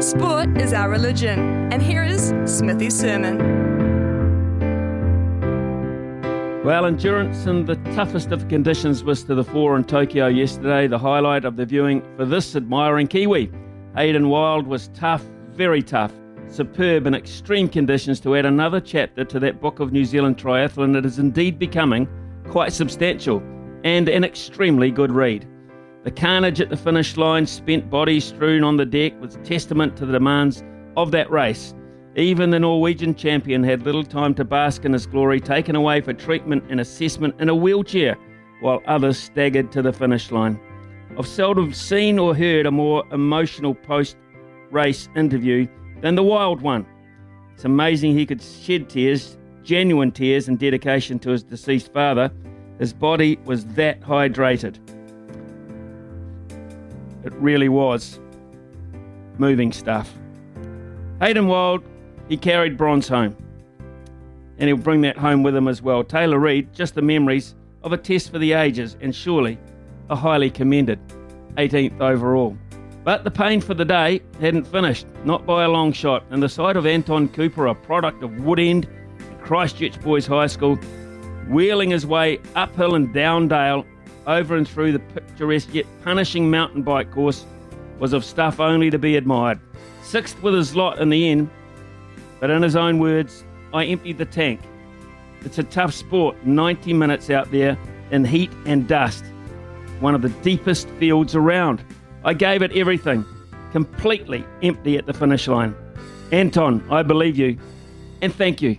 Sport is our religion. And here is Smithy's sermon. Well, endurance in the toughest of conditions was to the fore in Tokyo yesterday. The highlight of the viewing for this admiring Kiwi. Hayden Wilde was tough, very tough, superb in extreme conditions to add another chapter to that book of New Zealand triathlon that is indeed becoming quite substantial and an extremely good read. The carnage at the finish line, spent bodies strewn on the deck, was testament to the demands of that race. Even the Norwegian champion had little time to bask in his glory, taken away for treatment and assessment in a wheelchair, while others staggered to the finish line. I've seldom seen or heard a more emotional post race interview than the Wilde one. It's amazing he could shed tears, genuine tears, and dedication to his deceased father. His body was that hydrated. It really was moving stuff. Hayden Wilde, he carried bronze home. And he'll bring that home with him as well. Tayler Reid, just the memories of a test for the ages, and surely a highly commended 18th overall. But the pain for the day hadn't finished, not by a long shot, and the sight of Anton Cooper, a product of Woodend, Christchurch Boys High School, wheeling his way uphill and down dale over and through the picturesque yet punishing mountain bike course was of stuff only to be admired. Sixth with his lot in the end, but in his own words, I emptied the tank. It's a tough sport, 90 minutes out there in heat and dust, one of the deepest fields around. I gave it everything, completely empty at the finish line. Anton, I believe you, and thank you.